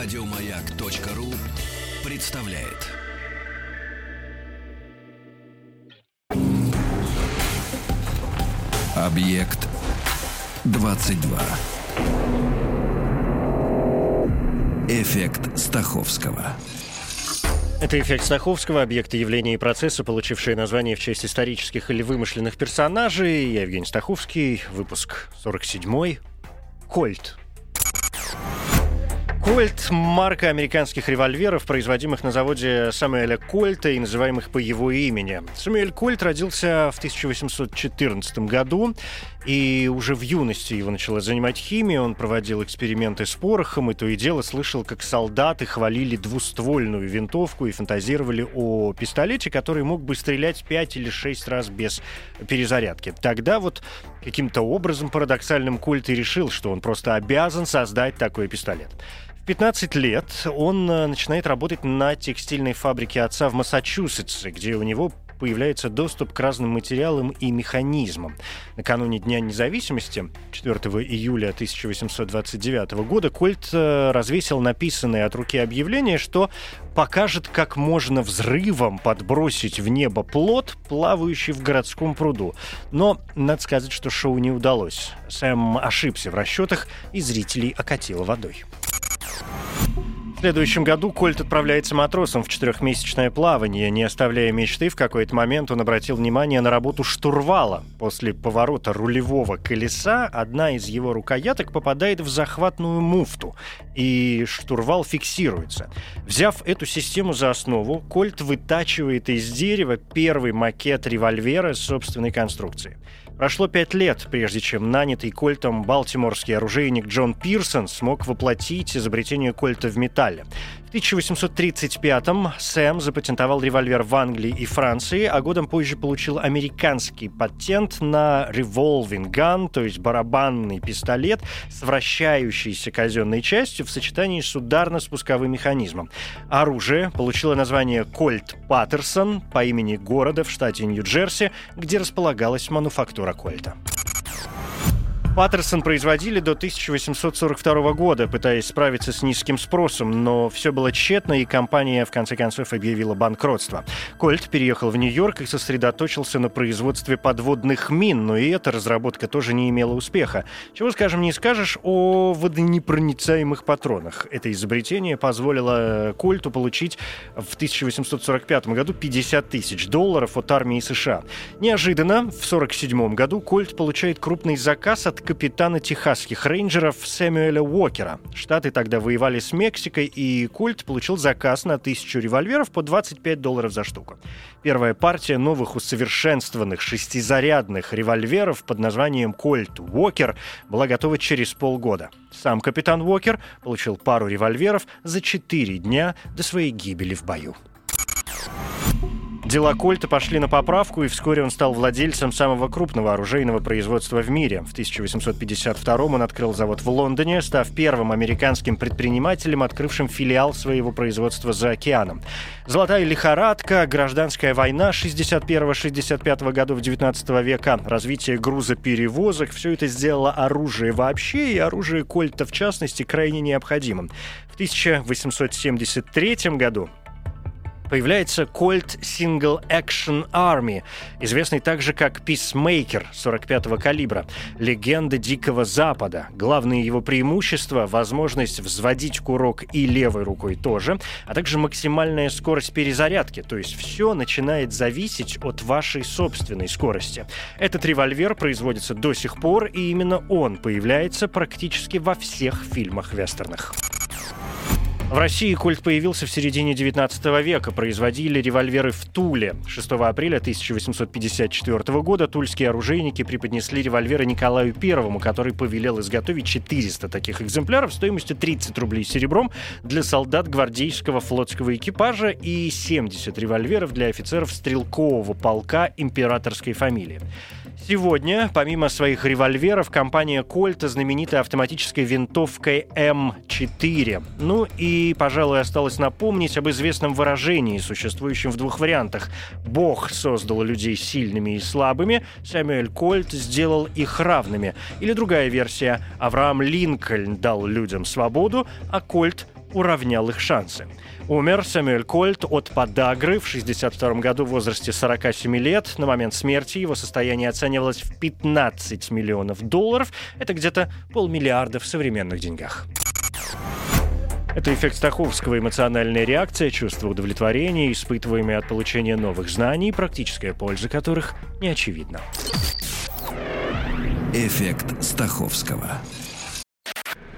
Радиомаяк.ру представляет. Объект 22. Эффект Стаховского. Это эффект Стаховского, объекты явления и процесса, получившие название в честь исторических или вымышленных персонажей. Я Евгений Стаховский, выпуск 47-й. Кольт. Кольт – марка американских револьверов, производимых на заводе Самуэля Кольта и называемых по его имени. Самуэль Кольт родился в 1814 году, и уже в юности его начала занимать химия. Он проводил эксперименты с порохом, и то и дело слышал, как солдаты хвалили двуствольную винтовку и фантазировали о пистолете, который мог бы стрелять 5 или 6 раз без перезарядки. Тогда вот каким-то образом парадоксальным Кольт и решил, что он просто обязан создать такой пистолет. 15 лет он э, начинает работать на текстильной фабрике отца в Массачусетсе, где у него появляется доступ к разным материалам и механизмам. Накануне Дня независимости, 4 июля 1829 года, Кольт э, развесил написанное от руки объявление, что покажет, как можно взрывом подбросить в небо плод, плавающий в городском пруду. Но надо сказать, что шоу не удалось. Сэм ошибся в расчетах, и зрителей окатило водой. В следующем году Кольт отправляется матросом в четырехмесячное плавание. Не оставляя мечты, в какой-то момент он обратил внимание на работу штурвала. После поворота рулевого колеса одна из его рукояток попадает в захватную муфту, и штурвал фиксируется. Взяв эту систему за основу, Кольт вытачивает из дерева первый макет револьвера собственной конструкции. Прошло пять лет, прежде чем нанятый Кольтом балтиморский оружейник Джон Пирсон смог воплотить изобретение Кольта в металле. В 1835-м Сэм запатентовал револьвер в Англии и Франции, а годом позже получил американский патент на revolving gun, то есть барабанный пистолет с вращающейся казенной частью в сочетании с ударно-спусковым механизмом. Оружие получило название Кольт Паттерсон по имени города в штате Нью-Джерси, где располагалась мануфактура Кольта. Паттерсон производили до 1842 года, пытаясь справиться с низким спросом, но все было тщетно, и компания в конце концов объявила банкротство. Кольт переехал в Нью-Йорк и сосредоточился на производстве подводных мин, но и эта разработка тоже не имела успеха. Чего, скажем, не скажешь о водонепроницаемых патронах. Это изобретение позволило Кольту получить в 1845 году 50 тысяч долларов от армии США. Неожиданно в 1947 году Кольт получает крупный заказ от капитана техасских рейнджеров Сэмюэля Уокера. Штаты тогда воевали с Мексикой, и Культ получил заказ на тысячу револьверов по 25 долларов за штуку. Первая партия новых усовершенствованных шестизарядных револьверов под названием Кольт Уокер была готова через полгода. Сам капитан Уокер получил пару револьверов за 4 дня до своей гибели в бою. Дела Кольта пошли на поправку, и вскоре он стал владельцем самого крупного оружейного производства в мире. В 1852 он открыл завод в Лондоне, став первым американским предпринимателем, открывшим филиал своего производства за океаном. Золотая лихорадка, гражданская война 61-65 годов 19 века, развитие грузоперевозок – все это сделало оружие вообще и оружие Кольта в частности крайне необходимым. В 1873 году появляется Colt Single Action Army, известный также как Peacemaker 45-го калибра, легенда Дикого Запада. Главное его преимущество – возможность взводить курок и левой рукой тоже, а также максимальная скорость перезарядки, то есть все начинает зависеть от вашей собственной скорости. Этот револьвер производится до сих пор, и именно он появляется практически во всех фильмах-вестернах. В России культ появился в середине 19 века. Производили револьверы в Туле. 6 апреля 1854 года тульские оружейники преподнесли револьверы Николаю I, который повелел изготовить 400 таких экземпляров стоимостью 30 рублей серебром для солдат гвардейского флотского экипажа и 70 револьверов для офицеров стрелкового полка императорской фамилии. Сегодня, помимо своих револьверов, компания Кольта знаменита автоматической винтовкой М4. Ну и, пожалуй, осталось напомнить об известном выражении, существующем в двух вариантах. Бог создал людей сильными и слабыми, Сэмюэль Кольт сделал их равными. Или другая версия. Авраам Линкольн дал людям свободу, а Кольт уравнял их шансы. Умер Сэмюэль Кольт от подагры в 1962 году в возрасте 47 лет. На момент смерти его состояние оценивалось в 15 миллионов долларов. Это где-то полмиллиарда в современных деньгах. Это эффект Стаховского, эмоциональная реакция, чувство удовлетворения, испытываемое от получения новых знаний, практическая польза которых не очевидна. Эффект Стаховского.